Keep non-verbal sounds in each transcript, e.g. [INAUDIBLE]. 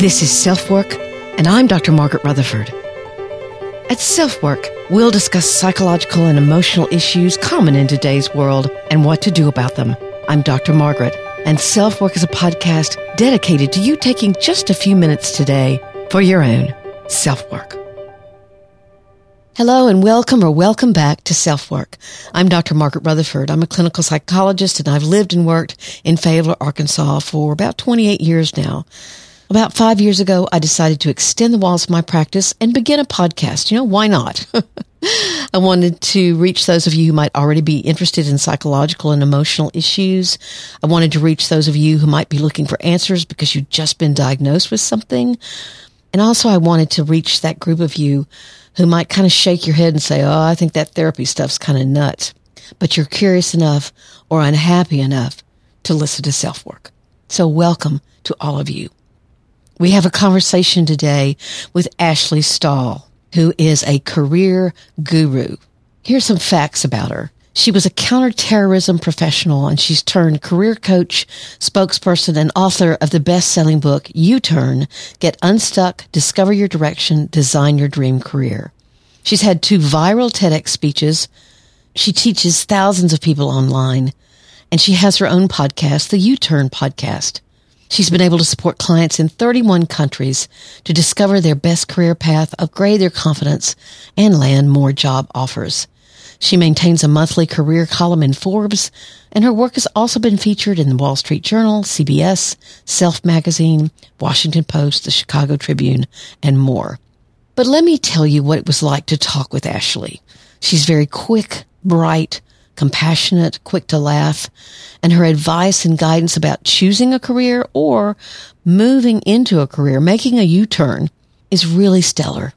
This is Self Work, and I'm Dr. Margaret Rutherford. At Self Work, we'll discuss psychological and emotional issues common in today's world and what to do about them. I'm Dr. Margaret, and Self Work is a podcast dedicated to you taking just a few minutes today for your own self work. Hello and welcome or welcome back to Self Work. I'm Dr. Margaret Rutherford. I'm a clinical psychologist and I've lived and worked in Fayetteville, Arkansas for about 28 years now. About five years ago, I decided to extend the walls of my practice and begin a podcast. You know, why not? [LAUGHS] I wanted to reach those of you who might already be interested in psychological and emotional issues. I wanted to reach those of you who might be looking for answers because you've just been diagnosed with something. And also I wanted to reach that group of you who might kind of shake your head and say, Oh, I think that therapy stuff's kind of nuts, but you're curious enough or unhappy enough to listen to self work. So welcome to all of you. We have a conversation today with Ashley Stahl, who is a career guru. Here's some facts about her. She was a counterterrorism professional and she's turned career coach, spokesperson, and author of the best-selling book, You Turn, Get Unstuck, Discover Your Direction, Design Your Dream Career. She's had two viral TEDx speeches. She teaches thousands of people online and she has her own podcast, the You Turn podcast. She's been able to support clients in 31 countries to discover their best career path, upgrade their confidence, and land more job offers. She maintains a monthly career column in Forbes, and her work has also been featured in the Wall Street Journal, CBS, Self Magazine, Washington Post, the Chicago Tribune, and more. But let me tell you what it was like to talk with Ashley. She's very quick, bright, compassionate, quick to laugh, and her advice and guidance about choosing a career or moving into a career, making a U-turn is really stellar.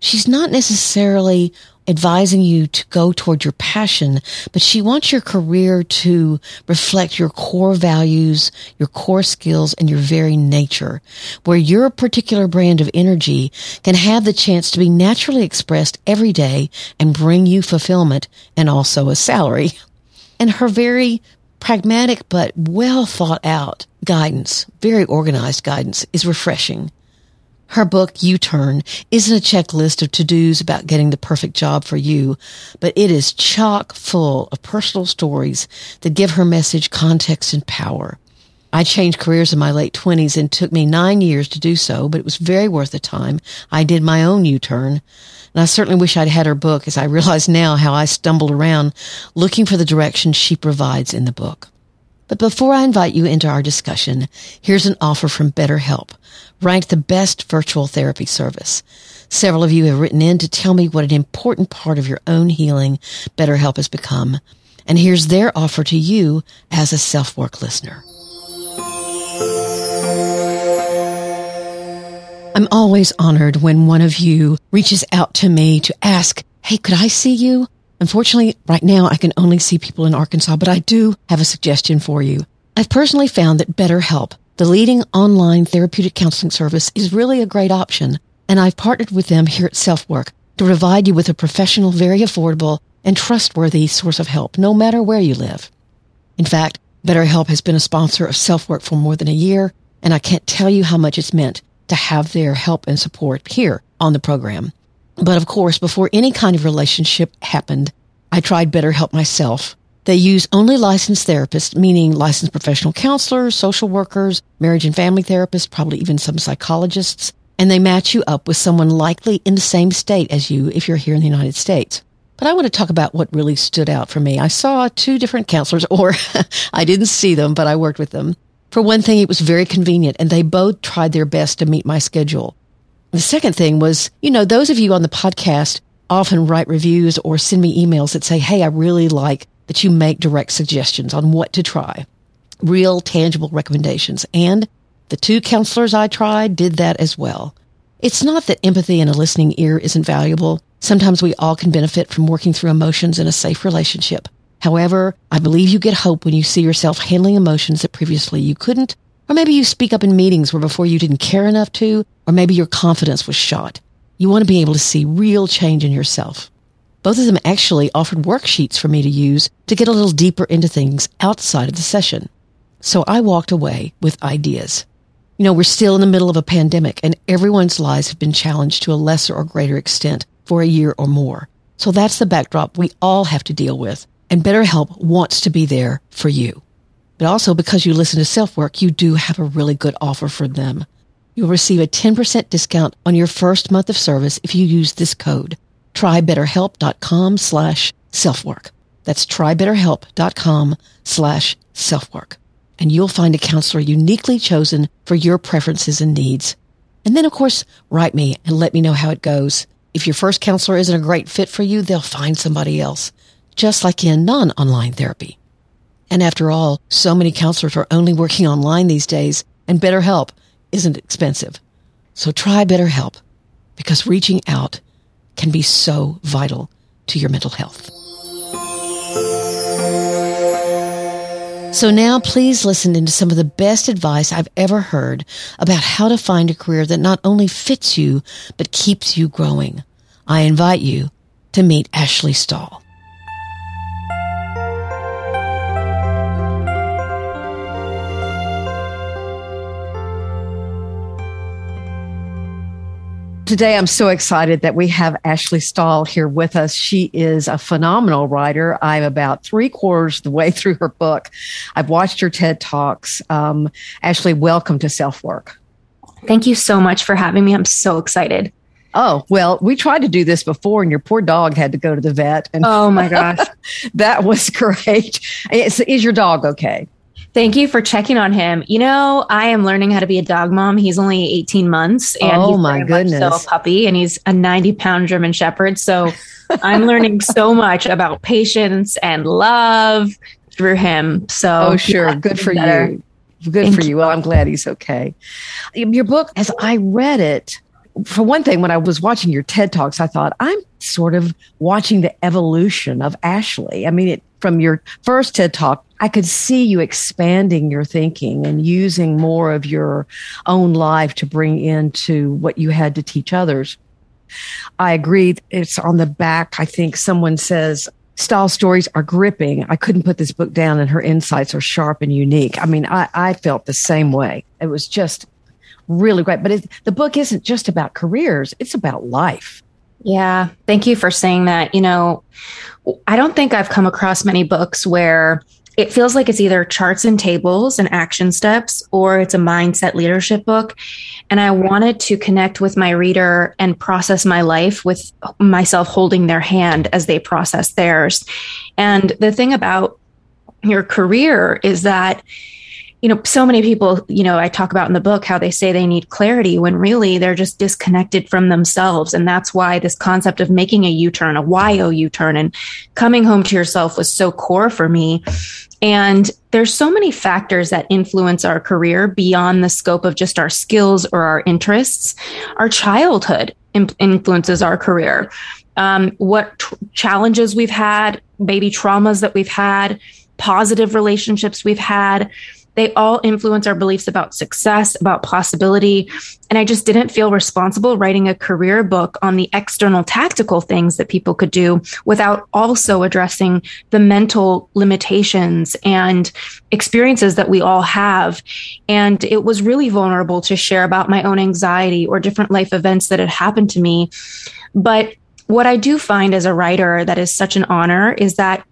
She's not necessarily advising you to go toward your passion, but she wants your career to reflect your core values, your core skills, and your very nature, where your particular brand of energy can have the chance to be naturally expressed every day and bring you fulfillment and also a salary. [LAUGHS] And her very pragmatic but well thought out guidance, very organized guidance is refreshing. Her book, You Turn, isn't a checklist of to-dos about getting the perfect job for you, but it is chock full of personal stories that give her message context and power. I changed careers in my late twenties and took me nine years to do so, but it was very worth the time. I did my own U-turn. And I certainly wish I'd had her book as I realize now how I stumbled around looking for the direction she provides in the book. But before I invite you into our discussion, here's an offer from BetterHelp, ranked the best virtual therapy service. Several of you have written in to tell me what an important part of your own healing BetterHelp has become. And here's their offer to you as a self-work listener. I'm always honored when one of you reaches out to me to ask, Hey, could I see you? Unfortunately, right now I can only see people in Arkansas, but I do have a suggestion for you. I've personally found that BetterHelp, the leading online therapeutic counseling service, is really a great option, and I've partnered with them here at SelfWork to provide you with a professional, very affordable, and trustworthy source of help, no matter where you live. In fact, BetterHelp has been a sponsor of SelfWork for more than a year, and I can't tell you how much it's meant to have their help and support here on the program. But of course, before any kind of relationship happened, I tried BetterHelp myself. They use only licensed therapists, meaning licensed professional counselors, social workers, marriage and family therapists, probably even some psychologists, and they match you up with someone likely in the same state as you if you're here in the United States. But I want to talk about what really stood out for me. I saw two different counselors, [LAUGHS] or I didn't see them, but I worked with them. For one thing, it was very convenient, and they both tried their best to meet my schedule. The second thing was, you know, those of you on the podcast often write reviews or send me emails that say, Hey, I really like that you make direct suggestions on what to try, real tangible recommendations. And the two counselors I tried did that as well. It's not that empathy and a listening ear isn't valuable. Sometimes we all can benefit from working through emotions in a safe relationship. However, I believe you get hope when you see yourself handling emotions that previously you couldn't or maybe you speak up in meetings where before you didn't care enough to, or maybe your confidence was shot. You want to be able to see real change in yourself. Both of them actually offered worksheets for me to use to get a little deeper into things outside of the session. So I walked away with ideas. You know, we're still in the middle of a pandemic and everyone's lives have been challenged to a lesser or greater extent for a year or more. So that's the backdrop we all have to deal with. And BetterHelp wants to be there for you. But also because you listen to Self Work, you do have a really good offer for them. You'll receive a 10% discount on your first month of service if you use this code. Trybetterhelp.com slash selfwork. That's trybetterhelp.com slash selfwork. And you'll find a counselor uniquely chosen for your preferences and needs. And then, of course, write me and let me know how it goes. If your first counselor isn't a great fit for you, they'll find somebody else, just like in non-online therapy. And after all, so many counselors are only working online these days, and BetterHelp isn't expensive. So try BetterHelp because reaching out can be so vital to your mental health. So now please listen into some of the best advice I've ever heard about how to find a career that not only fits you, but keeps you growing. I invite you to meet Ashley Stahl. Today, I'm so excited that we have Ashley Stahl here with us. She is a phenomenal writer. I'm about three quarters the way [LAUGHS] through her book. I've watched her TED Talks. Um, Ashley, welcome to Self Work. Thank you so much for having me. I'm so excited. Oh, well, we tried to do this before and your poor dog had to go to the vet. And oh my [LAUGHS] gosh. that was great. Is, is your dog okay? Thank you for checking on him. You know, I am learning how to be a dog mom. He's only 18 months and oh he's my goodness. so a puppy and he's a 90 pound German shepherd. So [LAUGHS] I'm learning so much about patience and love through him. So Oh, sure. Yeah, Good for better. you. Good Thank for you. Well, I'm glad he's okay. Um, your book, as I read it, for one thing, when I was watching your TED Talks, I thought, I'm sort of watching the evolution of Ashley. I mean, it, from your first TED Talk, I could see you expanding your thinking and using more of your own life to bring into what you had to teach others. I agree. It's on the back. I think someone says, Stahl stories are gripping. I couldn't put this book down and her insights are sharp and unique. I mean, I, I felt the same way. It was just really great. But it, the book isn't just about careers, it's about life. Yeah. Thank you for saying that. You know, I don't think I've come across many books where it feels like it's either charts and tables and action steps or it's a mindset leadership book. And I wanted to connect with my reader and process my life with myself holding their hand as they process theirs. And the thing about your career is that you know, so many people, you know, I talk about in the book how they say they need clarity when really they're just disconnected from themselves. And that's why this concept of making a U turn, a YO U turn, and coming home to yourself was so core for me. And there's so many factors that influence our career beyond the scope of just our skills or our interests. Our childhood influences our career. Um, what t- challenges we've had, baby traumas that we've had, positive relationships we've had they all influence our beliefs about success, about possibility. And I just didn't feel responsible writing a career book on the external tactical things that people could do without also addressing the mental limitations and experiences that we all have. And it was really vulnerable to share about my own anxiety or different life events that had happened to me. But what I do find as a writer that is such an honor is that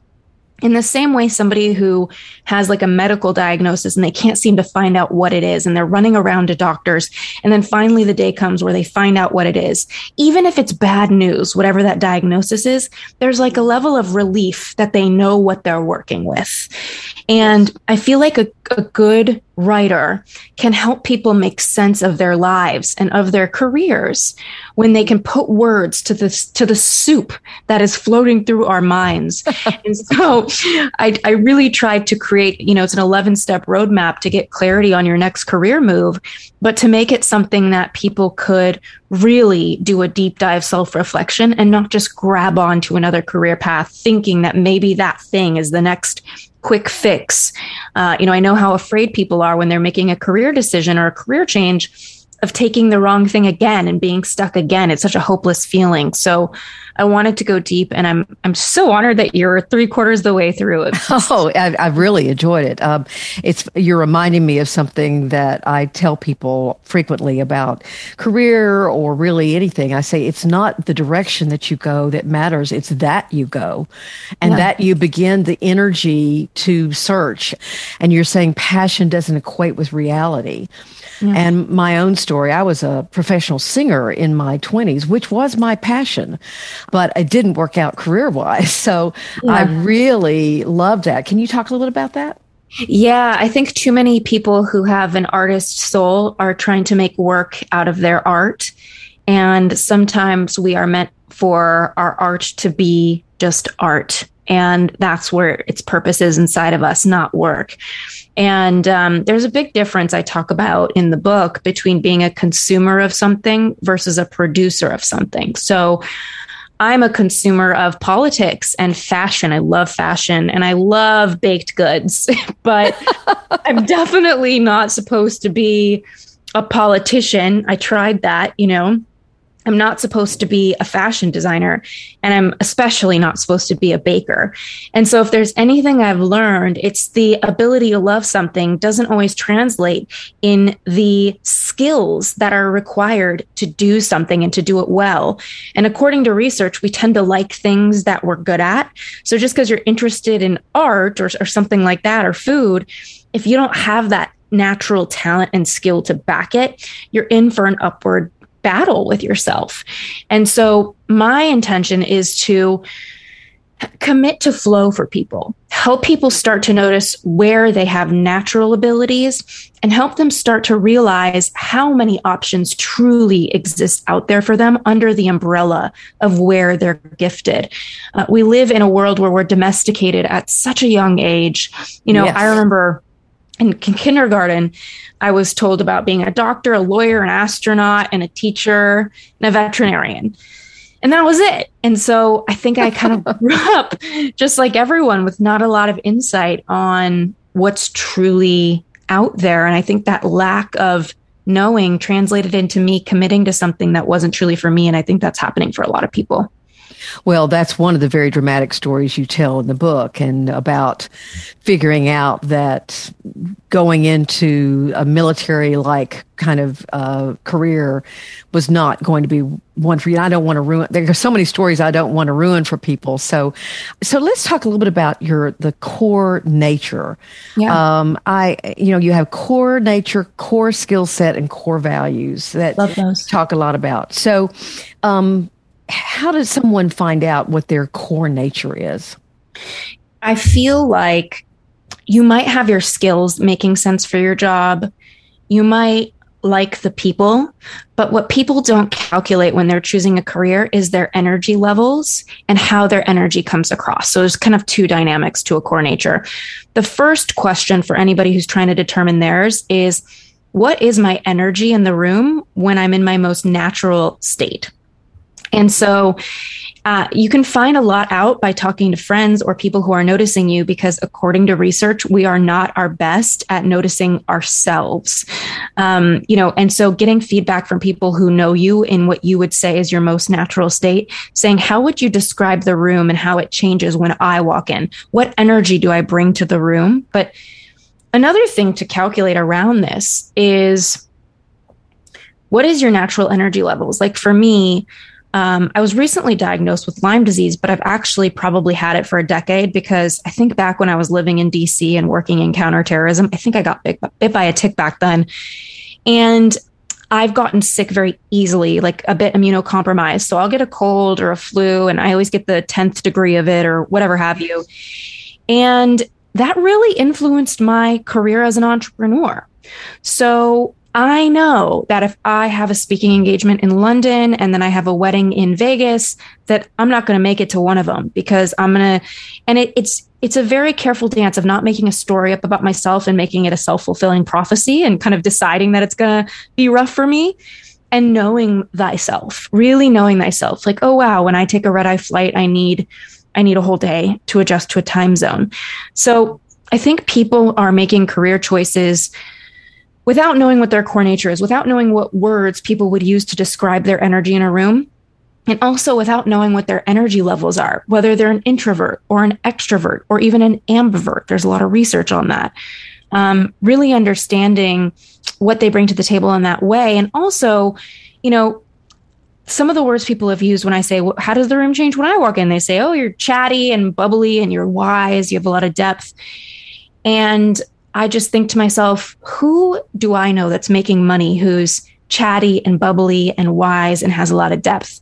in the same way somebody who has like a medical diagnosis and they can't seem to find out what it is and they're running around to doctors and then finally the day comes where they find out what it is. Even if it's bad news whatever that diagnosis is there's like a level of relief that they know what they're working with. And i feel like a, a good writer can help people make sense of their lives and of their careers when they can put words to this to the soup that is floating through our minds. [LAUGHS] and so I, I really tried to create, you know, it's an 11 step roadmap to get clarity on your next career move, but to make it something that people could really do a deep dive self reflection and not just grab onto another career path thinking that maybe that thing is the next quick fix. Uh, you know, I know how afraid people are when they're making a career decision or a career change of taking the wrong thing again and being stuck again. It's such a hopeless feeling. So I wanted to go deep, and I'm I'm so honored that you're three quarters of the way through [LAUGHS] it. Oh, I, have really enjoyed it. Um, it's you're reminding me of something that I tell people frequently about career or really anything. I say it's not the direction that you go that matters; it's that you go, and yeah. that you begin the energy to search. And you're saying passion doesn't equate with reality. Yeah. And my own story, I was a professional singer in my 20s, which was my passion, but it didn't work out career wise. [LAUGHS] So yeah. I really love that. Can you talk a little bit about that? Yeah, I think too many people who have an artist soul are trying to make work out of their art. And sometimes we are meant for our art to be just art. And that's where its purpose is inside of us, not work. And um, there's a big difference I talk about in the book between being a consumer of something versus a producer of something. So I'm a consumer of politics and fashion. I love fashion and I love baked goods, [LAUGHS] but I'm definitely not supposed to be a politician. I tried that, you know. I'm not supposed to be a fashion designer and I'm especially not supposed to be a baker. And so if there's anything I've learned, it's the ability to love something doesn't always translate in the skills that are required to do something and to do it well. And according to research, we tend to like things that we're good at. So just because you're interested in art or, or something like that or food, if you don't have that natural talent and skill to back it, you're in for an upward battle with yourself. And so my intention is to commit to flow for people, help people start to notice where they have natural abilities and help them start to realize how many options truly exist out there for them under the umbrella of where they're gifted. Uh, we live in a world where we're domesticated at such a young age. You know, yes. I remember in kindergarten, I was told about being a doctor, a lawyer, an astronaut, and a teacher, and a veterinarian. And that was it. And so I think I kind of [LAUGHS] grew up just like everyone with not a lot of insight on what's truly out there. And I think that lack of knowing translated into me committing to something that wasn't truly for me. And I think that's happening for a lot of people. Well, that's one of the very dramatic stories you tell in the book, and about figuring out that going into a military like kind of uh, career was not going to be one for you. I don't want to ruin. There are so many stories I don't want to ruin for people. So, so let's talk a little bit about your the core nature. Yeah. Um, I, you know, you have core nature, core skill set, and core values that talk a lot about. So, um, how does someone find out what their core nature is? I feel like you might have your skills making sense for your job. You might like the people, but what people don't calculate when they're choosing a career is their energy levels and how their energy comes across. So there's kind of two dynamics to a core nature. The first question for anybody who's trying to determine theirs is what is my energy in the room when I'm in my most natural state? And so uh, you can find a lot out by talking to friends or people who are noticing you because, according to research, we are not our best at noticing ourselves. Um, you know, and so getting feedback from people who know you in what you would say is your most natural state, saying, How would you describe the room and how it changes when I walk in? What energy do I bring to the room? But another thing to calculate around this is what is your natural energy levels? Like for me, um, I was recently diagnosed with Lyme disease, but I've actually probably had it for a decade because I think back when I was living in DC and working in counterterrorism, I think I got bit, bit by a tick back then. And I've gotten sick very easily, like a bit immunocompromised. So I'll get a cold or a flu, and I always get the 10th degree of it or whatever have you. And that really influenced my career as an entrepreneur. So I know that if I have a speaking engagement in London and then I have a wedding in Vegas, that I'm not going to make it to one of them because I'm going to, and it, it's, it's a very careful dance of not making a story up about myself and making it a self fulfilling prophecy and kind of deciding that it's going to be rough for me and knowing thyself, really knowing thyself. Like, oh, wow, when I take a red eye flight, I need, I need a whole day to adjust to a time zone. So I think people are making career choices without knowing what their core nature is, without knowing what words people would use to describe their energy in a room. and also without knowing what their energy levels are, whether they're an introvert or an extrovert or even an ambivert. There's a lot of research on that. Um, really understanding what they bring to the table in that way. And also, you know, some of the words people have used when I say, well, How does the room change when I walk in? They say, Oh, you're chatty and bubbly and you're wise, you have a lot of depth. And I just think to myself, Who do I know that's making money who's chatty and bubbly and wise and has a lot of depth?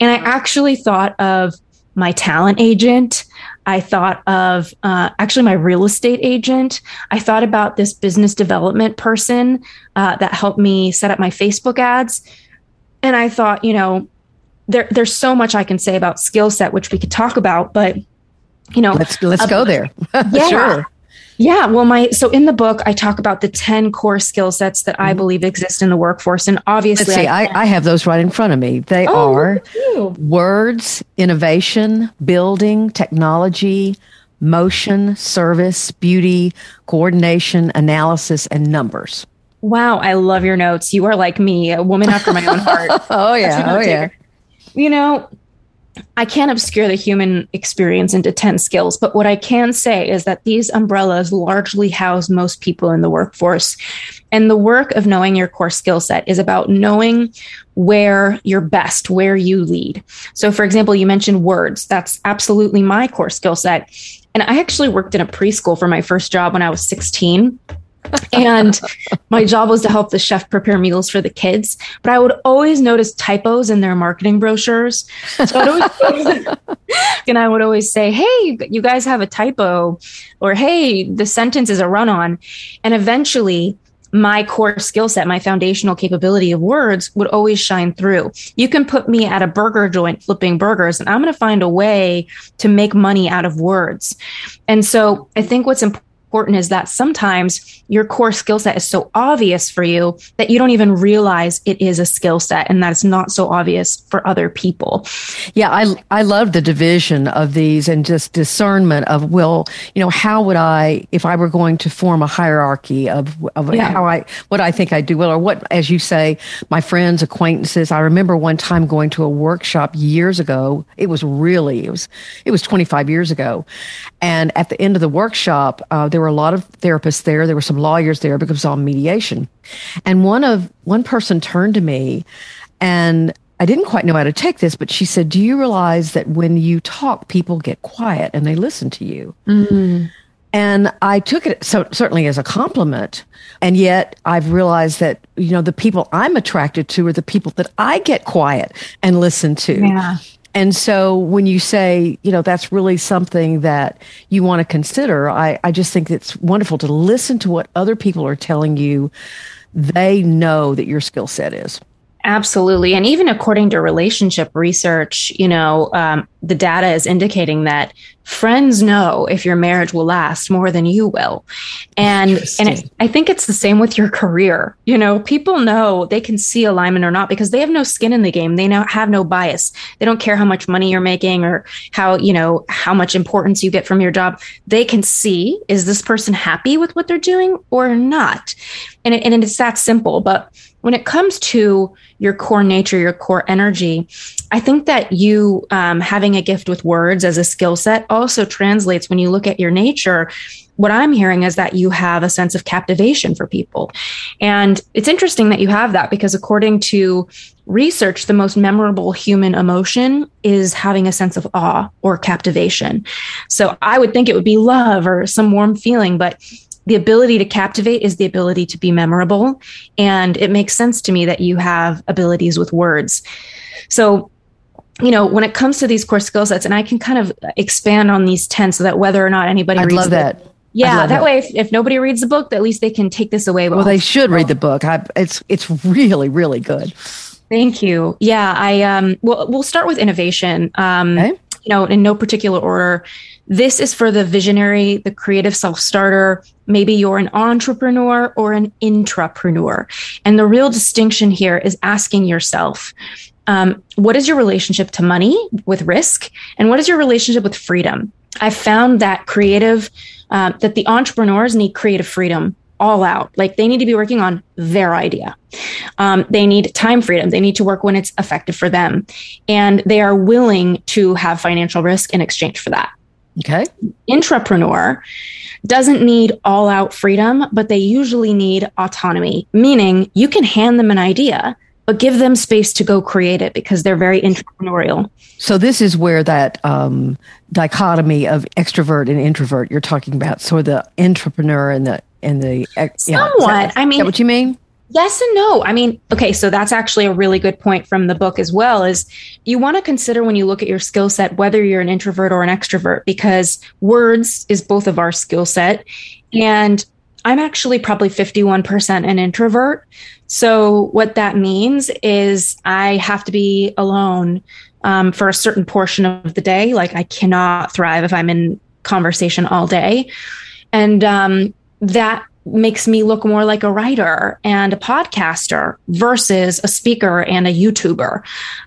And I actually thought of my talent agent. I thought of uh, actually my real estate agent. I thought about this business development person uh, that helped me set up my Facebook ads. And I thought, you know, there, there's so much I can say about skill set, which we could talk about, but you know, let's let's uh, go there. [LAUGHS] yeah. sure. Yeah, well, my so in the book I talk about the ten core skill sets that I mm-hmm. believe exist in the workforce, and obviously, Let's see, I, I, I have those right in front of me. They oh, are words, innovation, building, technology, motion, service, beauty, coordination, analysis, and numbers. Wow, I love your notes. You are like me, a woman after my own heart. [LAUGHS] oh yeah, oh yeah. You know, I can't obscure the human experience into 10 skills, but what I can say is that these umbrellas largely house most people in the workforce. And the work of knowing your core skill set is about knowing where you're best, where you lead. So, for example, you mentioned words. That's absolutely my core skill set. And I actually worked in a preschool for my first job when I was 16 and my job was to help the chef prepare meals for the kids. But I would always notice typos in their marketing brochures. So always, [LAUGHS] and I would always say, Hey, you guys have a typo, or Hey, the sentence is a run on. And eventually, my core skill set, my foundational capability of words would always shine through. You can put me at a burger joint flipping burgers, and I'm going to find a way to make money out of words. And so I think what's important important is that sometimes your core skill set is so obvious for you that you don't even realize it is a skill set and that it's not so obvious for other people. Yeah, I I love the division of these and just discernment of well, you know, how would I if I were going to form a hierarchy of of yeah. how I what I think I do well or what as you say, my friends, acquaintances. I remember one time going to a workshop years ago. It was really it was it was 25 years ago. And at the end of the workshop, uh, there were a lot of therapists there. There were some lawyers there because it was all mediation. And one of one person turned to me and I didn't quite know how to take this, but she said, Do you realize that when you talk, people get quiet and they listen to you? Mm-hmm. And I took it so certainly as a compliment. And yet I've realized that, you know, the people I'm attracted to are the people that I get quiet and listen to. Yeah. And so when you say, you know, that's really something that you want to consider, I, I just think it's wonderful to listen to what other people are telling you they know that your skill set is. Absolutely. And even according to relationship research, you know, um, the data is indicating that friends know if your marriage will last more than you will. And, and it, I think it's the same with your career. You know, people know they can see alignment or not because they have no skin in the game. They now have no bias. They don't care how much money you're making or how, you know, how much importance you get from your job. They can see, is this person happy with what they're doing or not? And, it, and it's that simple. But when it comes to your core nature, your core energy, I think that you um, having a gift with words as a skill set also translates when you look at your nature. What I'm hearing is that you have a sense of captivation for people. And it's interesting that you have that because according to research, the most memorable human emotion is having a sense of awe or captivation. So I would think it would be love or some warm feeling, but the ability to captivate is the ability to be memorable. And it makes sense to me that you have abilities with words. So, you know, when it comes to these core skill sets, and I can kind of expand on these 10 so that whether or not anybody reads- I'd love that. yeah, that, that, way, if, if, nobody reads the book, at least they can take this away. Well, they should read the book. I, it's it's really really good. Thank you. Yeah, I um. Well, we'll start with innovation. Um, okay. you know, in no particular order. This is for the visionary, the creative self starter. Maybe you're an entrepreneur or an intrapreneur. And the real distinction here is asking yourself, um, what is your relationship to money with risk? And what is your relationship with freedom? I found that creative, uh, that the entrepreneurs need creative freedom all out. Like they need to be working on their idea. Um, they need time freedom. They need to work when it's effective for them. And they are willing to have financial risk in exchange for that. Okay. Intrapreneur doesn't need all out freedom, but they usually need autonomy, meaning you can hand them an idea, but give them space to go create it because they're very entrepreneurial. So this is where that um, dichotomy of extrovert and introvert you're talking about. So the entrepreneur and the and the somewhat. Yeah, that, I mean, what you mean? Yes and no. I mean, okay, so that's actually a really good point from the book as well is you want to consider when you look at your skill set whether you're an introvert or an extrovert because words is both of our skill set and I'm actually probably 51% an introvert. So what that means is I have to be alone um, for a certain portion of the day. Like I cannot thrive if I'm in conversation all day. And um, that makes me look more like a writer and a podcaster versus a speaker and a YouTuber.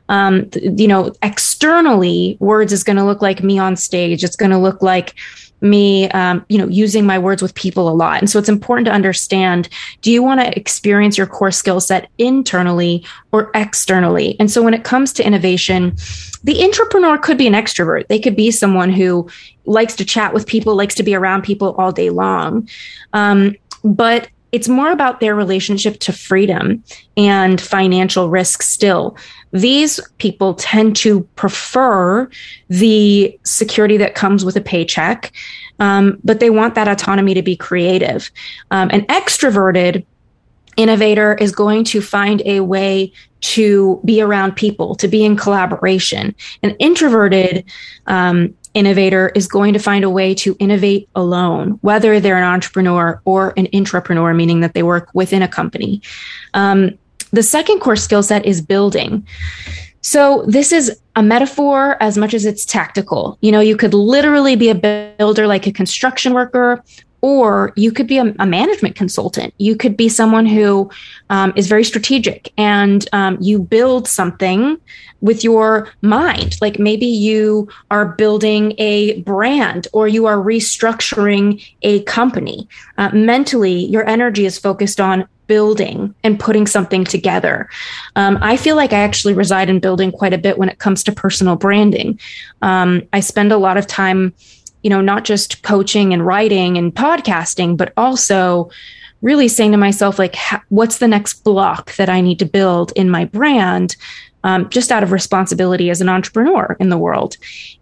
Um, you know, externally, words is going to look like me on stage. It's going to look like me um, you know using my words with people a lot. And so it's important to understand do you want to experience your core skill set internally or externally? And so when it comes to innovation the entrepreneur could be an extrovert. They could be someone who likes to chat with people likes to be around people all day long. Um, but it's more about their relationship to freedom and financial risk still. These people tend to prefer the security that comes with a paycheck, um, but they want that autonomy to be creative. Um, an extroverted innovator is going to find a way to be around people, to be in collaboration. An introverted um, innovator is going to find a way to innovate alone, whether they're an entrepreneur or an intrapreneur, meaning that they work within a company. Um, the second core skill set is building. So this is a metaphor as much as it's tactical. You know, you could literally be a builder like a construction worker or you could be a, a, management consultant. You could be someone who um, is very strategic and um, you build something with your mind. Like maybe you are building a brand or you are restructuring a company. Uh, mentally, your energy is focused on building and putting something together. Um, I feel like I actually reside in building quite a bit when it comes to personal branding. Um, I spend a lot of time you know, not just coaching and writing and podcasting, but also really saying to myself, like, what's the next block that I need to build in my brand um, just out of responsibility as an entrepreneur in the world.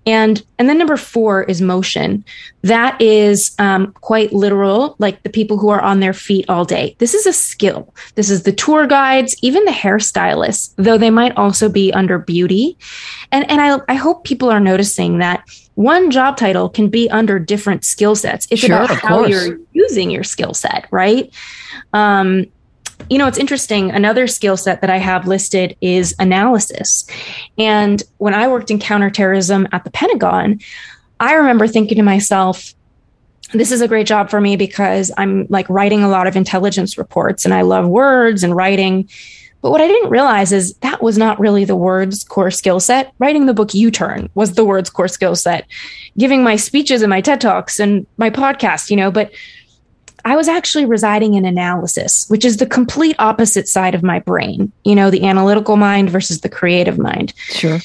And and then number four is motion. That is um, quite literal, like the people who are on their feet all day. This is a skill. This is the tour guides, even the hairstylists, though they might also be under beauty. And and I I hope people are noticing that one job title can be under different skill sets. It's sure, about how course. you're using your skill set, right? Um, you know, it's interesting. Another skill set that I have listed is analysis. And when I worked in counterterrorism at the Pentagon, I remember thinking to myself, this is a great job for me because I'm like writing a lot of intelligence reports and I love words and writing. But what I didn't realize is that was not really the words core skill set. Writing the book You Turn was the words core skill set. Giving my speeches and my TED Talks and my podcast, you know, but I was actually residing in analysis, which is the complete opposite side of my brain, you know, the analytical mind versus the creative mind. Sure.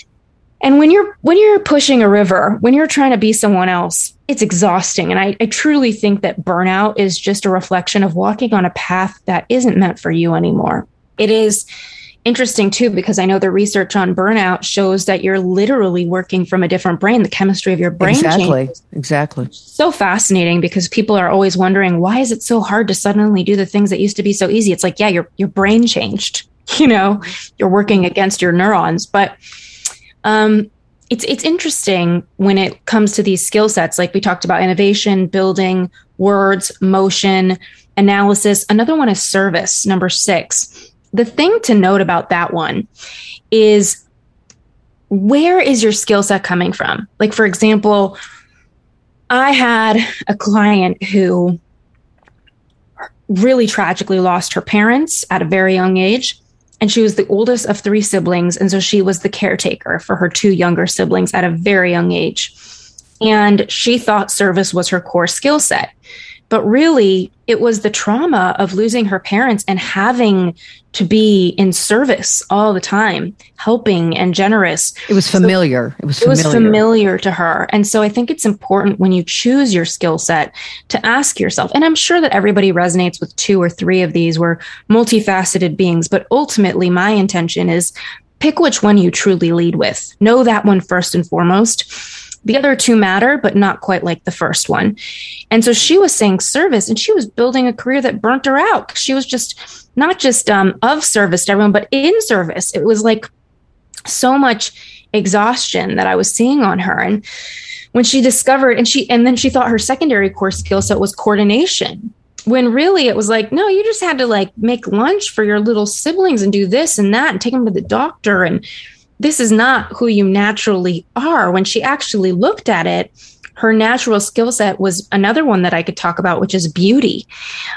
And when you're when you're pushing a river, when you're trying to be someone else, it's exhausting. And I, I truly think that burnout is just a reflection of walking on a path that isn't meant for you anymore. It is interesting too because I know the research on burnout shows that you're literally working from a different brain. The chemistry of your brain exactly, changes. exactly. So fascinating because people are always wondering why is it so hard to suddenly do the things that used to be so easy. It's like yeah, your your brain changed. [LAUGHS] You know, you're working against your neurons, but um, it's it's interesting when it comes to these skill sets. Like we talked about innovation, building, words, motion, analysis. Another one is service. Number six the thing to note about that one is where is your skill set coming from? Like, for example, I had a client who really tragically lost her parents at a very young age. And she was the oldest of three siblings. And so she was the caretaker for her two younger siblings at a very young age. And she thought service was her core skill set. But really, it was the trauma of losing her parents and having to be in service all the time, helping and generous. It was familiar. So it was familiar. It was familiar to her. And so I think it's important when you choose your skill set to ask yourself, and I'm sure that everybody resonates with two or three of these. We're multifaceted beings, but ultimately my intention is pick which one you truly lead with. Know that one first and foremost the other two matter, but not quite like the first one. And so she was saying service and she was building a career that burnt her out. She was just not just um, of service to everyone, but in service. It was like so much exhaustion that I was seeing on her. And when she discovered, and she, and then she thought her secondary core skill set was coordination when really it was like no you just had to like make lunch for your little siblings and do this and that and take them to the doctor and this is not who you naturally are. When she actually looked at it, her natural skill set was another one that I could talk about, which is beauty.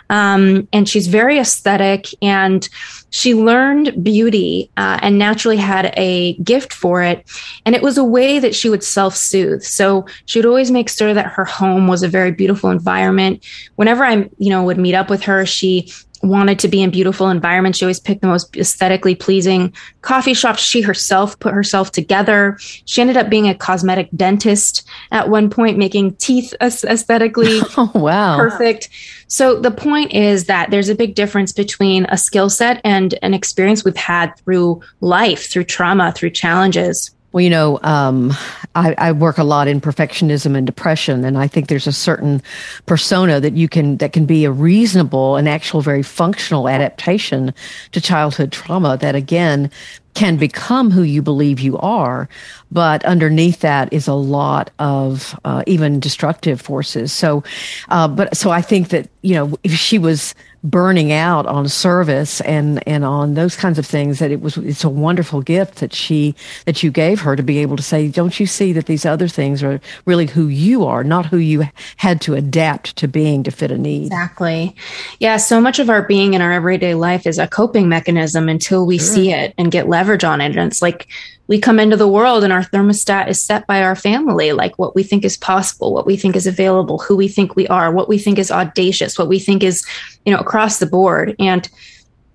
Um, and she's very aesthetic and she learned beauty uh, and naturally had a gift for it. And it was a way that she would self soothe. So she would always make sure that her home was a very beautiful environment. Whenever I, you know, would meet up with her, she wanted to be in beautiful environments. She always picked the most aesthetically pleasing coffee shops. She herself put herself together. She ended up being a cosmetic dentist at one point, making teeth aesthetically [LAUGHS] oh, wow. perfect. So the point is that there's a big difference between a skill set and an experience we've had through life, through trauma, through challenges. Well, you know, um, I, I, work a lot in perfectionism and depression, and I think there's a certain persona that you can that can be a reasonable and actual very functional adaptation to childhood trauma. That again can become who you believe you are, but underneath that is a lot of uh, even destructive forces. So, uh, but so I think that you know if she was burning out on service and and on those kinds of things that it was it's a wonderful gift that she that you gave her to be able to say don't you see that these other things are really who you are not who you had to adapt to being to fit a need? Exactly. Yeah so much of our being in our everyday life is a coping mechanism until we sure. see it and get leverage on it. And it's like we come into the world and our thermostat is set by our family, like what we think is possible, what we think is available, who we think we are, what we think is audacious, what we think is, you know, across the board. And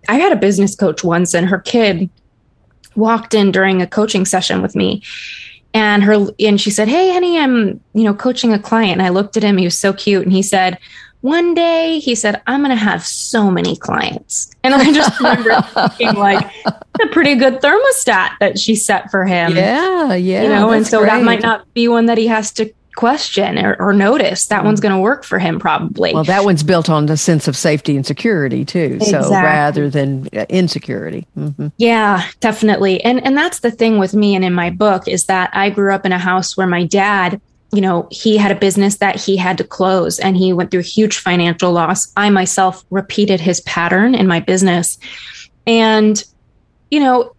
I had a business coach once and her kid walked in during a coaching session with me and her and she said, "Hey, honey, I'm, you know, coaching a client." And I looked at him, he was so cute and he said, one day he said, I'm going to have so many clients. And I just [LAUGHS] remember thinking, like, a pretty good thermostat that she set for him. Yeah, yeah. You know, and so great. that might not be one that he has to question or, or notice. That mm. one's going to work for him probably. Well, that one's built on the sense of safety and security too. Exactly. So rather than uh, insecurity. Mm-hmm. Yeah, definitely. And and that's the thing with me and in my book is that I grew up in a house where my dad you know, he had a business that he had to close and he went through a huge financial loss. I myself repeated his pattern in my business. And, you know,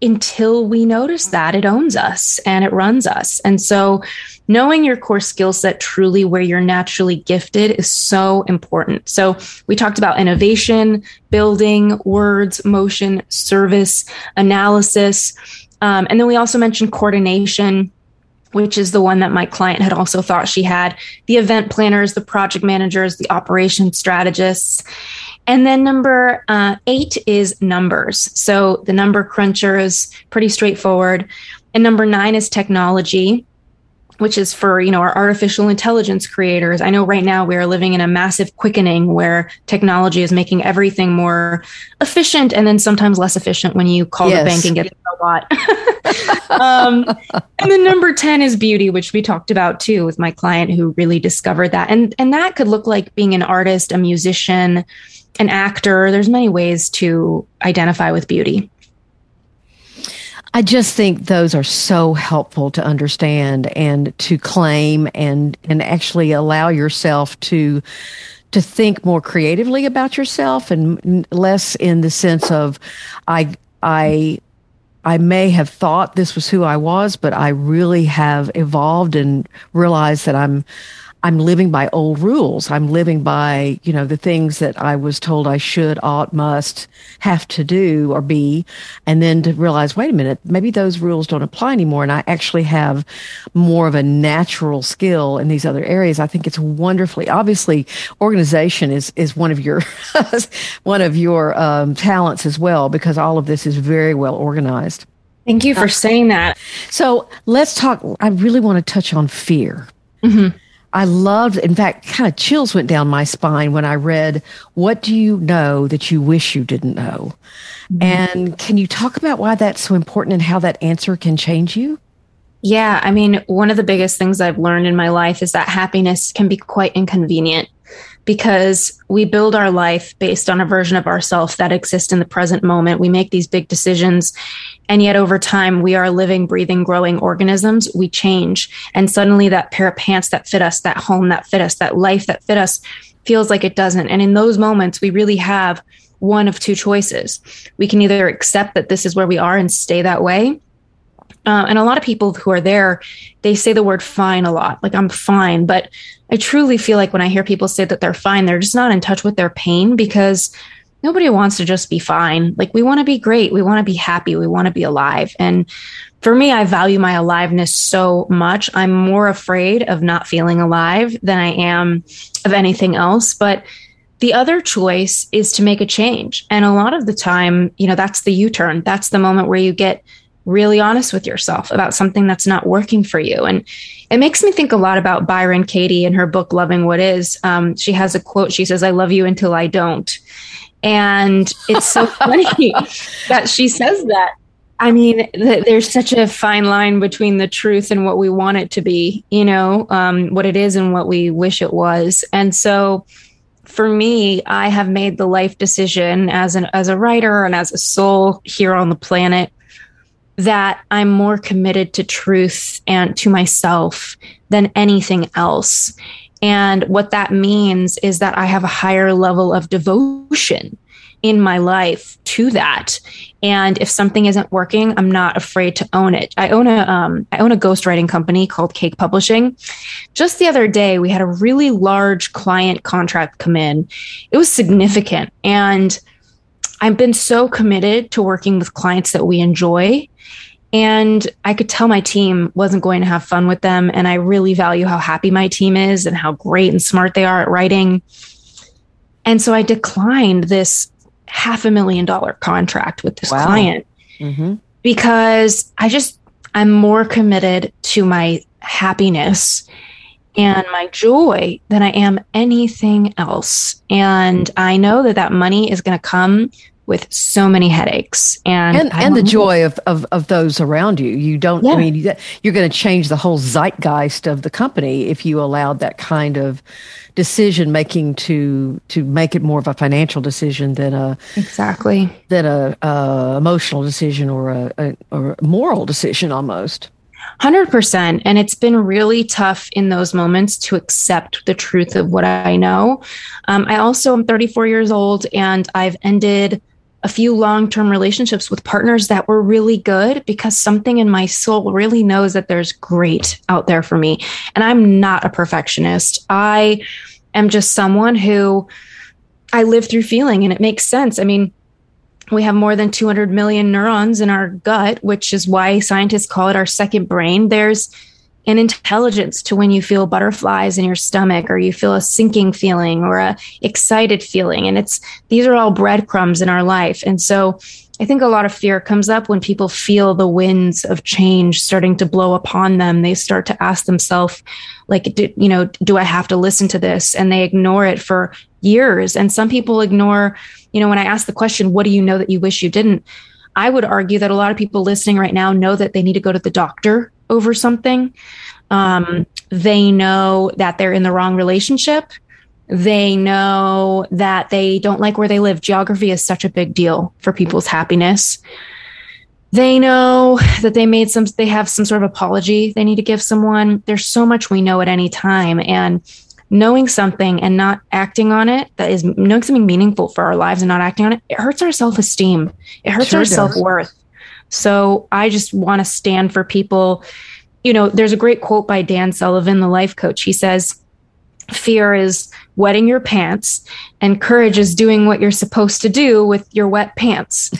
until we notice that, it owns us and it runs us. And so, knowing your core skill set truly where you're naturally gifted is so important. So, we talked about innovation, building, words, motion, service, analysis. Um, and then we also mentioned coordination which is the one that my client had also thought she had the event planners, the project managers, the operation strategists. And then number uh, eight is numbers. So the number cruncher is pretty straightforward. And number nine is technology which is for you know our artificial intelligence creators. I know right now we are living in a massive quickening where technology is making everything more efficient and then sometimes less efficient when you call yes. the bank and get a lot [LAUGHS] um, and then number 10 is beauty which we talked about too with my client who really discovered that. And and that could look like being an artist a musician an actor. There's many ways to identify with beauty I just think those are so helpful to understand and to claim and and actually allow yourself to to think more creatively about yourself and less in the sense of I I I may have thought this was who I was, but I really have evolved and realized that I'm I'm living by old rules. I'm living by, you know, the things that I was told I should, ought, must, have to do or be. And then to realize, wait a minute, maybe those rules don't apply anymore. And I actually have more of a natural skill in these other areas. I think it's wonderfully, obviously organization is, is one of your, [LAUGHS] one of your um, talents as well, because all of this is very well organized. Thank you for saying that. So let's talk. I really want to touch on fear. Mm-hmm. I loved, in fact, kind of chills went down my spine when I read, What do you know that you wish you didn't know? Mm-hmm. And can you talk about why that's so important and how that answer can change you? Yeah. I mean, one of the biggest things I've learned in my life is that happiness can be quite inconvenient because we build our life based on a version of ourselves that exists in the present moment. We make these big decisions. And yet over time, we are living, breathing, growing organisms. We change. And suddenly that pair of pants that fit us, that home that fit us, that life that fit us feels like it doesn't. And in those moments, we really have one of two choices. We can either accept that this is where we are and stay that way, uh, and a lot of people who are there, they say the word fine a lot, like I'm fine. But I truly feel like when I hear people say that they're fine, they're just not in touch with their pain because nobody wants to just be fine. Like we want to be great. We want to be happy. We want to be alive. And for me, I value my aliveness so much. I'm more afraid of not feeling alive than I am of anything else. But the other choice is to make a change. And a lot of the time, you know, that's the U turn. That's the moment where you get really honest with yourself about something that's not working for you. And it makes me think a lot about Byron Katie in her book, Loving What Is. Um, she has a quote. She says, I love you until I don't. And it's so [LAUGHS] funny that she says that. I mean, th- there's such a fine line between the truth and what we want it to be, you know, um, what it is and what we wish it was. And so, for me, I have made the life decision as an as a writer and as a soul here on the planet that I'm more committed to truth and to myself than anything else. And what that means is that I have a higher level of devotion in my life to that. And if something isn't working, I'm not afraid to own it. I own a um, I own a ghostwriting company called Cake Publishing. Just the other day, we had a really large client contract come in. It was significant, and I've been so committed to working with clients that we enjoy and I could tell my team wasn't going to have fun with them. And I really value how happy my team is and how great and smart they are at writing. And so I declined this half a million dollar contract with this wow. client mm-hmm. because I just, I'm more committed to my happiness and my joy than I am anything else. And I know that that money is going to come with so many headaches and and, and the joy of, of, of those around you you don't yeah. i mean you're going to change the whole zeitgeist of the company if you allowed that kind of decision making to to make it more of a financial decision than a exactly than a, a emotional decision or a, a or a moral decision almost 100%. And it's been really tough in those moments to accept the truth of what I know. Um, I also am 34 years old and I've ended a few long term relationships with partners that were really good because something in my soul really knows that there's great out there for me. And I'm not a perfectionist. I am just someone who I live through feeling and it makes sense. I mean, we have more than 200 million neurons in our gut, which is why scientists call it our second brain. There's an intelligence to when you feel butterflies in your stomach or you feel a sinking feeling or a excited feeling. And it's these are all breadcrumbs in our life. And so i think a lot of fear comes up when people feel the winds of change starting to blow upon them. They start to ask themselves like do, you know do i have to listen to this? And they ignore it for years. And some people ignore you know when i ask the question what do you know that you wish you didn't? I would argue that a lot of people listening right now know that they need to go to the doctor over something. Um, they know that they're in the wrong relationship. They know that they don't like where they live. Geography is such a big deal for people's happiness. They know that they made some, they have some sort of apology they need to give someone. There's so much we know at any time. And knowing something and not acting on it that is knowing something meaningful for our lives and not acting on it, it hurts our self esteem. It hurts sure our self worth. So I just want to stand for people. You know, there's a great quote by Dan Sullivan, the life coach. He says, fear is wetting your pants and courage is doing what you're supposed to do with your wet pants.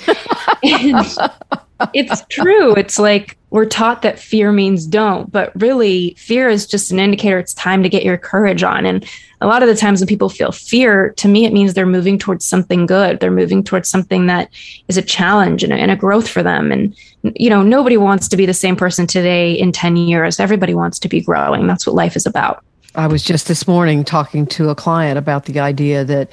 [LAUGHS] it's true. It's like we're taught that fear means don't, but really, fear is just an indicator it's time to get your courage on. And a lot of the times when people feel fear, to me, it means they're moving towards something good. They're moving towards something that is a challenge and a, and a growth for them. And, you know, nobody wants to be the same person today in 10 years. Everybody wants to be growing. That's what life is about. I was just this morning talking to a client about the idea that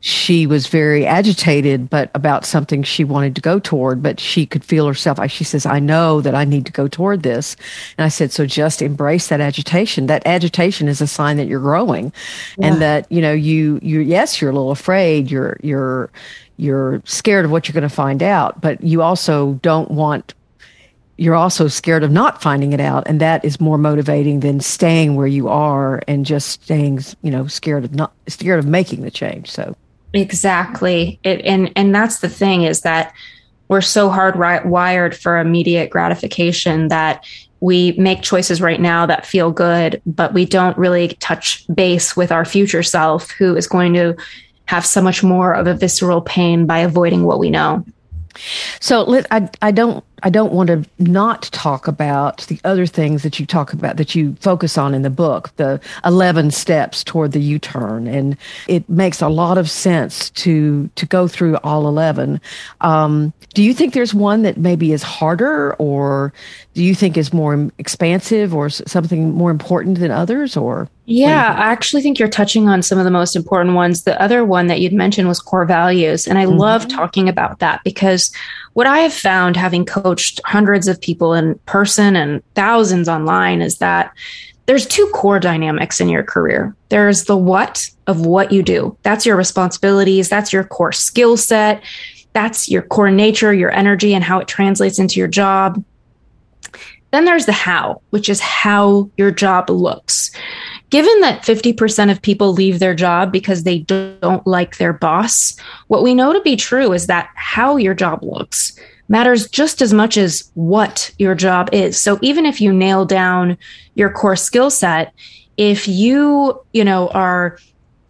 she was very agitated, but about something she wanted to go toward, but she could feel herself. She says, I know that I need to go toward this. And I said, so just embrace that agitation. That agitation is a sign that you're growing yeah. and that, you know, you, you, yes, you're a little afraid. You're, you're, you're scared of what you're going to find out, but you also don't want you're also scared of not finding it out and that is more motivating than staying where you are and just staying you know scared of not scared of making the change so. Exactly. It and and that's the thing is that we're so hard wired for immediate gratification that we make choices right now that feel good but we don't really touch base with our future self who is going to have so much more of a visceral pain by avoiding what we know. So I, I don't I don't want to not talk about the other things that you talk about that you focus on in the book, the 11 steps toward the U-turn. And it makes a lot of sense to, to go through all 11. Um, do you think there's one that maybe is harder or do you think is more expansive or something more important than others or? Yeah, I actually think you're touching on some of the most important ones. The other one that you'd mentioned was core values. And I mm-hmm. love talking about that because what I have found having coached hundreds of people in person and thousands online is that there's two core dynamics in your career. There's the what of what you do. That's your responsibilities, that's your core skill set, that's your core nature, your energy, and how it translates into your job. Then there's the how, which is how your job looks. Given that 50% of people leave their job because they don't like their boss, what we know to be true is that how your job looks matters just as much as what your job is. So even if you nail down your core skill set, if you, you know, are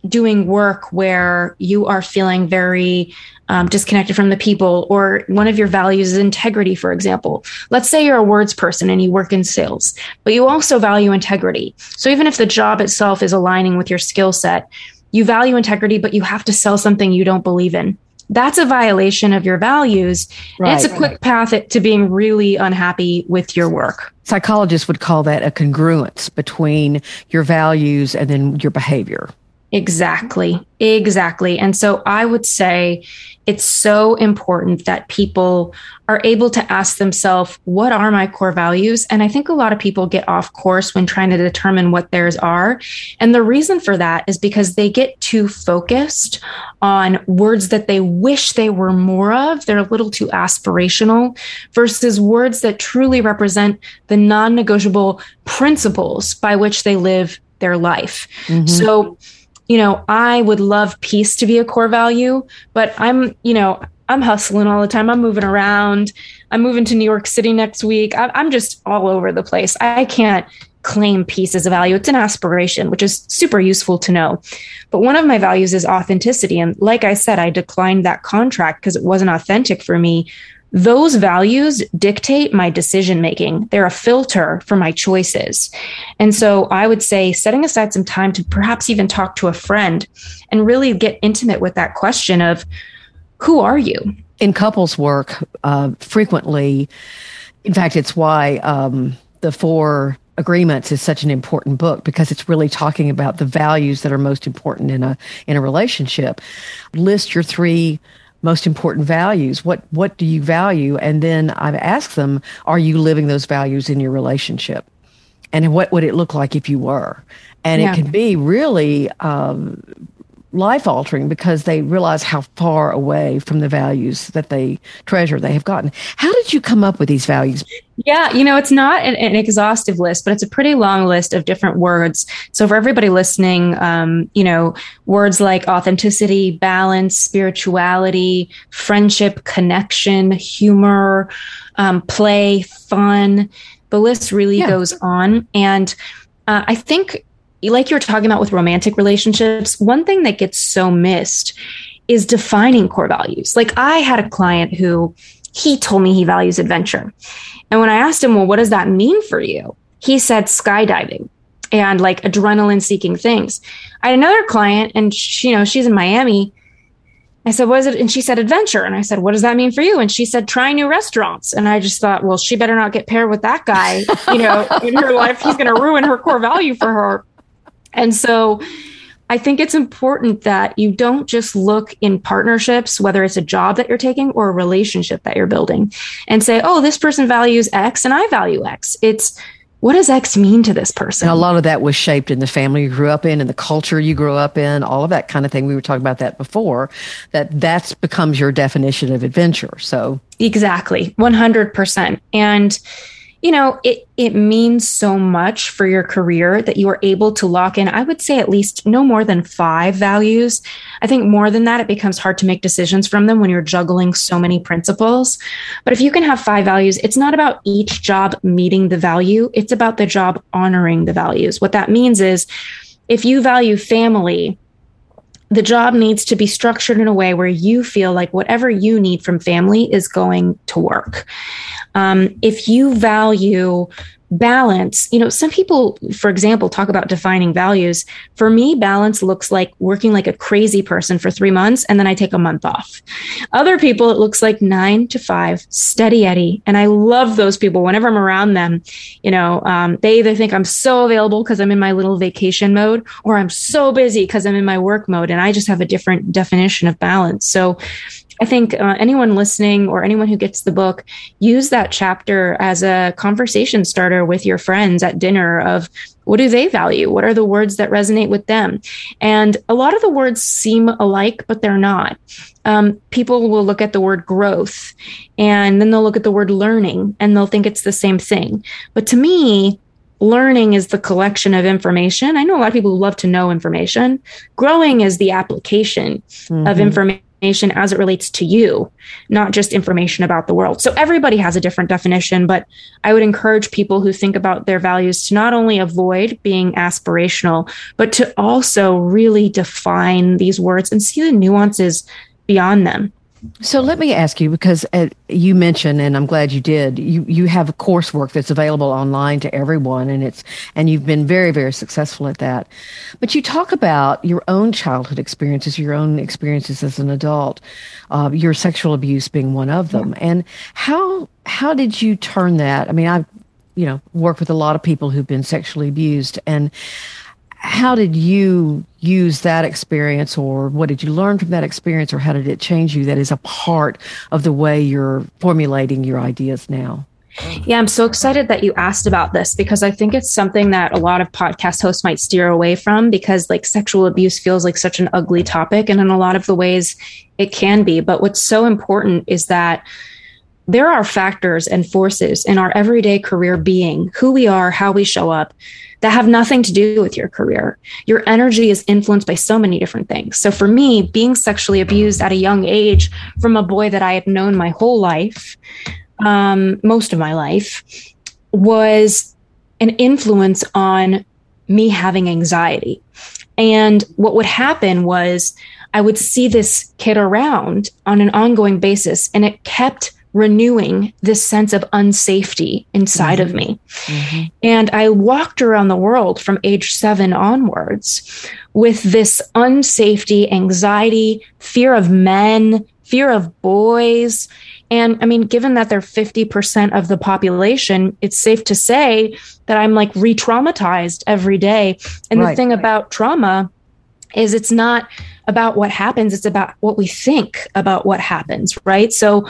doing work where you are feeling very um, disconnected from the people, or one of your values is integrity, for example. Let's say you're a words person and you work in sales, but you also value integrity. So even if the job itself is aligning with your skill set, you value integrity, but you have to sell something you don't believe in. That's a violation of your values. Right, and it's a quick path to being really unhappy with your work. Psychologists would call that a congruence between your values and then your behavior. Exactly. Exactly. And so I would say it's so important that people are able to ask themselves, what are my core values? And I think a lot of people get off course when trying to determine what theirs are. And the reason for that is because they get too focused on words that they wish they were more of. They're a little too aspirational versus words that truly represent the non negotiable principles by which they live their life. Mm-hmm. So, you know, I would love peace to be a core value, but I'm, you know, I'm hustling all the time. I'm moving around. I'm moving to New York City next week. I'm just all over the place. I can't claim peace as a value. It's an aspiration, which is super useful to know. But one of my values is authenticity. And like I said, I declined that contract because it wasn't authentic for me those values dictate my decision making. They're a filter for my choices. And so I would say setting aside some time to perhaps even talk to a friend and really get intimate with that question of who are you? In couples work, uh, frequently, in fact, it's why um, the four agreements is such an important book because it's really talking about the values that are most important in a in a relationship. List your three most important values. What what do you value? And then i've asked them are you living those values in your relationship? And what would it look like if you were? And yeah. it can be really um, life altering because they realize how far away from the values that they treasure they have gotten. How did you come up with these values? Yeah, you know, it's not an, an exhaustive list, but it's a pretty long list of different words. So for everybody listening, um, you know, words like authenticity, balance, spirituality, friendship, connection, humor, um, play, fun. The list really yeah. goes on. And uh, I think like you're talking about with romantic relationships, one thing that gets so missed is defining core values. Like I had a client who he told me he values adventure. And when I asked him, well, what does that mean for you? He said skydiving and like adrenaline seeking things. I had another client and she, you know, she's in Miami. I said, what is it? And she said adventure. And I said, what does that mean for you? And she said, try new restaurants. And I just thought, well, she better not get paired with that guy, you know, in her life. He's going to ruin her core value for her. And so I think it's important that you don't just look in partnerships, whether it's a job that you're taking or a relationship that you're building, and say, oh, this person values X and I value X. It's what does X mean to this person? And a lot of that was shaped in the family you grew up in and the culture you grew up in, all of that kind of thing. We were talking about that before, that that's becomes your definition of adventure. So exactly 100%. And you know, it it means so much for your career that you are able to lock in. I would say at least no more than five values. I think more than that, it becomes hard to make decisions from them when you're juggling so many principles. But if you can have five values, it's not about each job meeting the value. It's about the job honoring the values. What that means is if you value family, the job needs to be structured in a way where you feel like whatever you need from family is going to work. Um, if you value balance, you know, some people, for example, talk about defining values. For me, balance looks like working like a crazy person for three months and then I take a month off. Other people, it looks like nine to five, steady Eddie. And I love those people. Whenever I'm around them, you know, um, they either think I'm so available because I'm in my little vacation mode or I'm so busy because I'm in my work mode. And I just have a different definition of balance. So, I think uh, anyone listening or anyone who gets the book, use that chapter as a conversation starter with your friends at dinner of what do they value? What are the words that resonate with them? And a lot of the words seem alike, but they're not. Um, people will look at the word growth and then they'll look at the word learning and they'll think it's the same thing. But to me, learning is the collection of information. I know a lot of people who love to know information. Growing is the application mm-hmm. of information information as it relates to you, not just information about the world. So everybody has a different definition, but I would encourage people who think about their values to not only avoid being aspirational, but to also really define these words and see the nuances beyond them. So let me ask you, because uh, you mentioned, and I'm glad you did. You you have a coursework that's available online to everyone, and it's and you've been very very successful at that. But you talk about your own childhood experiences, your own experiences as an adult, uh, your sexual abuse being one of them, and how how did you turn that? I mean, I've you know worked with a lot of people who've been sexually abused, and how did you use that experience or what did you learn from that experience or how did it change you that is a part of the way you're formulating your ideas now yeah, I'm so excited that you asked about this because I think it's something that a lot of podcast hosts might steer away from because like sexual abuse feels like such an ugly topic. And in a lot of the ways it can be. But what's so important is that there are factors and forces in our everyday career being, who we are, how we show up, that have nothing to do with your career. Your energy is influenced by so many different things. So for me, being sexually abused at a young age from a boy that I had known my whole life, um, most of my life, was an influence on me having anxiety. And what would happen was I would see this kid around on an ongoing basis, and it kept renewing this sense of unsafety inside mm-hmm. of me. Mm-hmm. And I walked around the world from age seven onwards with this unsafety, anxiety, fear of men, fear of boys. And I mean, given that they're 50% of the population, it's safe to say that I'm like re traumatized every day. And right. the thing about trauma is it's not about what happens, it's about what we think about what happens, right? So,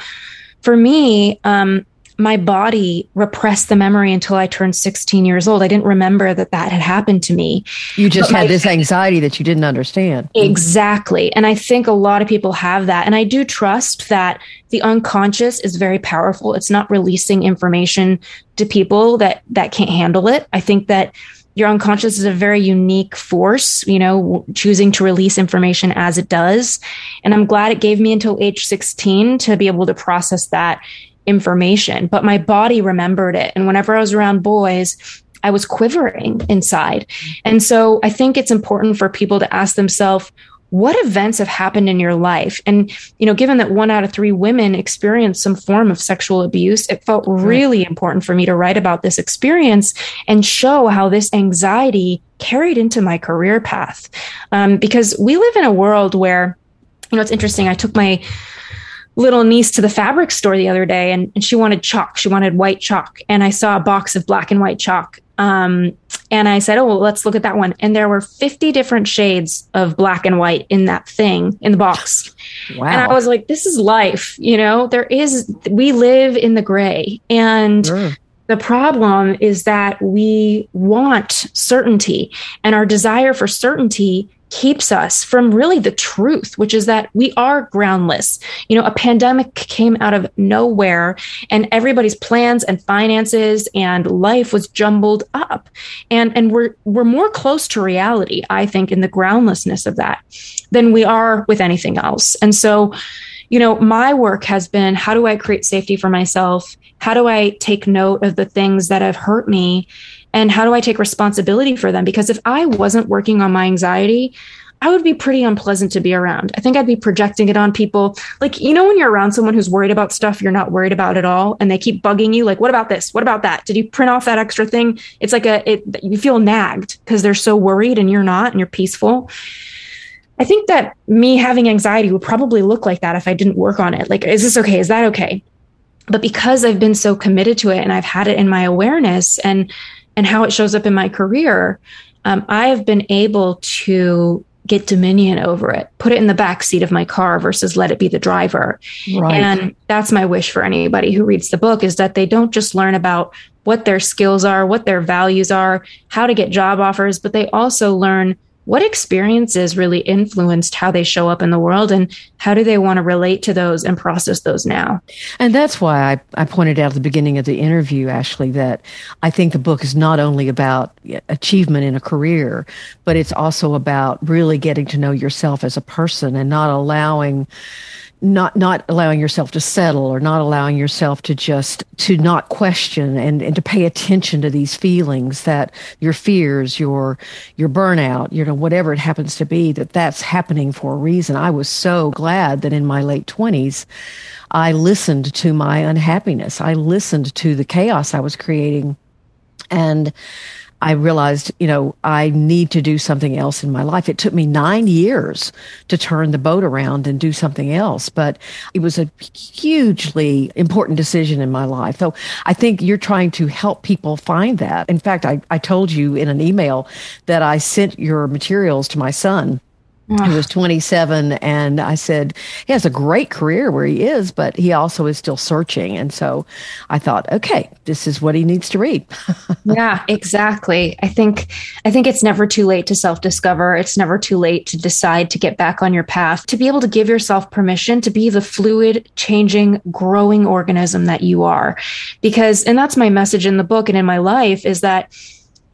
for me, um, my body repressed the memory until I turned 16 years old. I didn't remember that that had happened to me. You just but had my, this anxiety that you didn't understand. Exactly. And I think a lot of people have that. And I do trust that the unconscious is very powerful. It's not releasing information to people that that can't handle it. I think that your unconscious is a very unique force, you know, choosing to release information as it does. And I'm glad it gave me until age 16 to be able to process that information. But my body remembered it. And whenever I was around boys, I was quivering inside. And so I think it's important for people to ask themselves, what events have happened in your life? And you know given that one out of three women experience some form of sexual abuse it felt really important for me to write about this experience and show how this anxiety carried into my career path. Um, because we live in a world where you know it's interesting. I took my little niece to the fabric store the other day and, and she wanted chalk. She wanted white chalk. And i saw a box of black and white chalk um, and I said, Oh, well, let's look at that one. And there were 50 different shades of black and white in that thing in the box. Wow. [LAUGHS] And I was like, This is life. You know, there is, we live in the gray. And sure. the problem is that we want certainty, and our desire for certainty keeps us from really the truth, which is that we are groundless. You know, a pandemic came out of nowhere and everybody's plans and finances and life was jumbled up. And, and we're, we're more close to reality, I think, in the groundlessness of that than we are with anything else. And so, you know, my work has been how do I create safety for myself? How do I take note of the things that have hurt me? And how do I take responsibility for them? Because if I wasn't working on my anxiety, I would be pretty unpleasant to be around. I think I'd be projecting it on people. Like, you know, when you're around someone who's worried about stuff you're not worried about at all, and they keep bugging you, like, what about this? What about that? Did you print off that extra thing? It's like a, it, you feel nagged because they're so worried and you're not and you're peaceful. I think that me having anxiety would probably look like that if I didn't work on it. Like, is this okay? Is that okay? But because I've been so committed to it and I've had it in my awareness and and how it shows up in my career, um, I have been able to get dominion over it, put it in the back seat of my car versus let it be the driver. Right. And that's my wish for anybody who reads the book is that they don't just learn about what their skills are, what their values are, how to get job offers, but they also learn what experiences really influenced how they show up in the world and how do they want to relate to those and process those now? And that's why I, I pointed out at the beginning of the interview ashley that i think the book is not only about achievement in a career but it's also about really getting to know yourself as a person and not allowing not not allowing yourself to settle or not allowing yourself to just to not question and, and to pay attention to these feelings that your fears your your burnout you know whatever it happens to be that that's happening for a reason. I was so glad that in my late 20s i listened to my unhappiness. I listened to the chaos i was creating. And I realized, you know, I need to do something else in my life. It took me nine years to turn the boat around and do something else, but it was a hugely important decision in my life. So I think you're trying to help people find that. In fact, I, I told you in an email that I sent your materials to my son he was 27 and i said he has a great career where he is but he also is still searching. And so i thought okay this is what he needs to read. [LAUGHS] Yeah exactly. I think i think it's never too late to self discover it's never too late to decide to get back on your path. To be able to give yourself permission to be the fluid changing growing organism that you are. Because and that's my message in the book and in my life is that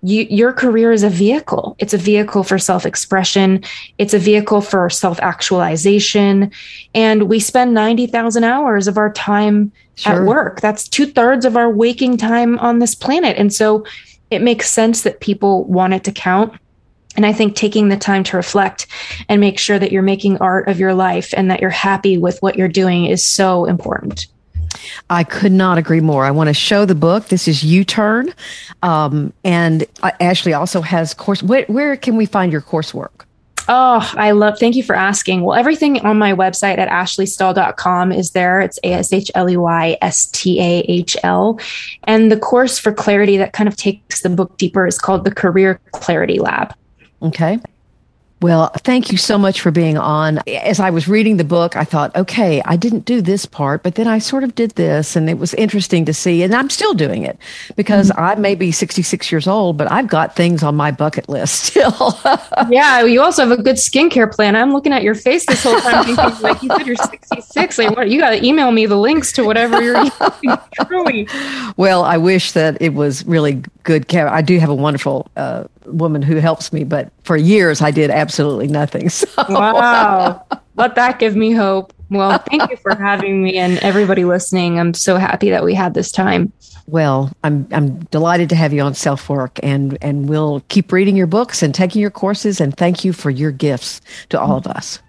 you, your career is a vehicle. It's a vehicle for self expression. It's a vehicle for self actualization. And we spend 90,000 hours of our time sure. at work. That's two thirds of our waking time on this planet. And so it makes sense that people want it to count. And I think taking the time to reflect and make sure that you're making art of your life and that you're happy with what you're doing is so important. I could not agree more. I want to show the book. This is You Turn. Um, and Ashley also has course. Where, where can we find your coursework? Oh, I love, thank you for asking. Well, everything on my website at ashleystahl.com is there. It's A S H L E Y S T A H L. And the course for clarity that kind of takes the book deeper is called the Career Clarity Lab. Okay. Well, thank you so much for being on. As I was reading the book, I thought, okay, I didn't do this part, but then I sort of did this and it was interesting to see. And I'm still doing it because mm-hmm. I may be 66 years old, but I've got things on my bucket list [LAUGHS] still. yeah. You also have a good skincare plan. I'm looking at your face this whole time thinking, [LAUGHS] like, you said you're 66. Like, what? You got to email me the links to whatever you're [LAUGHS] Truly. Well, I wish that it was really good care. I do have a wonderful uh, woman who helps me, but for years I did absolutely nothing. [LAUGHS] So. Wow. Let that give me hope. Well, thank you for having me and everybody listening. I'm so happy that we had this time. Well, I'm I'm delighted to have you on Self Work and and we'll keep reading your books and taking your courses and thank you for your gifts to all of us.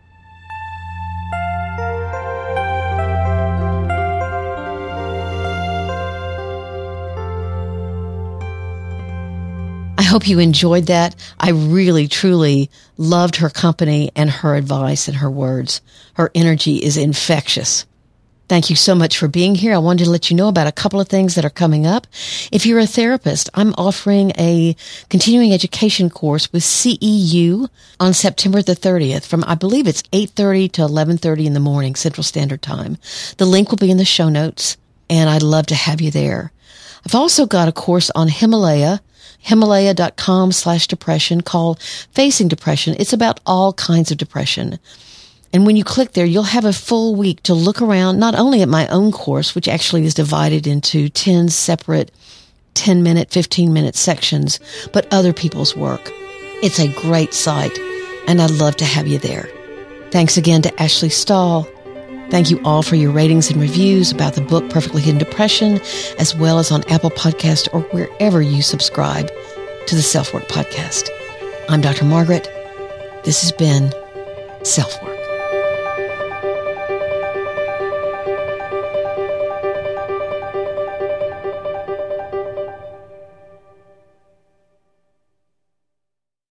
Hope you enjoyed that. I really, truly loved her company and her advice and her words. Her energy is infectious. Thank you so much for being here. I wanted to let you know about a couple of things that are coming up. If you're a therapist, I'm offering a continuing education course with CEU on September the 30th from, I believe it's 8.30 to 11.30 in the morning, Central Standard Time. The link will be in the show notes and I'd love to have you there. I've also got a course on Himalaya, himalaya.com slash depression called Facing Depression. It's about all kinds of depression. And when you click there, you'll have a full week to look around, not only at my own course, which actually is divided into 10 separate 10 minute, 15 minute sections, but other people's work. It's a great site and I'd love to have you there. Thanks again to Ashley Stahl. Thank you all for your ratings and reviews about the book Perfectly Hidden Depression, as well as on Apple Podcast or wherever you subscribe to the Self Work Podcast. I'm Dr. Margaret. This has been Self Work.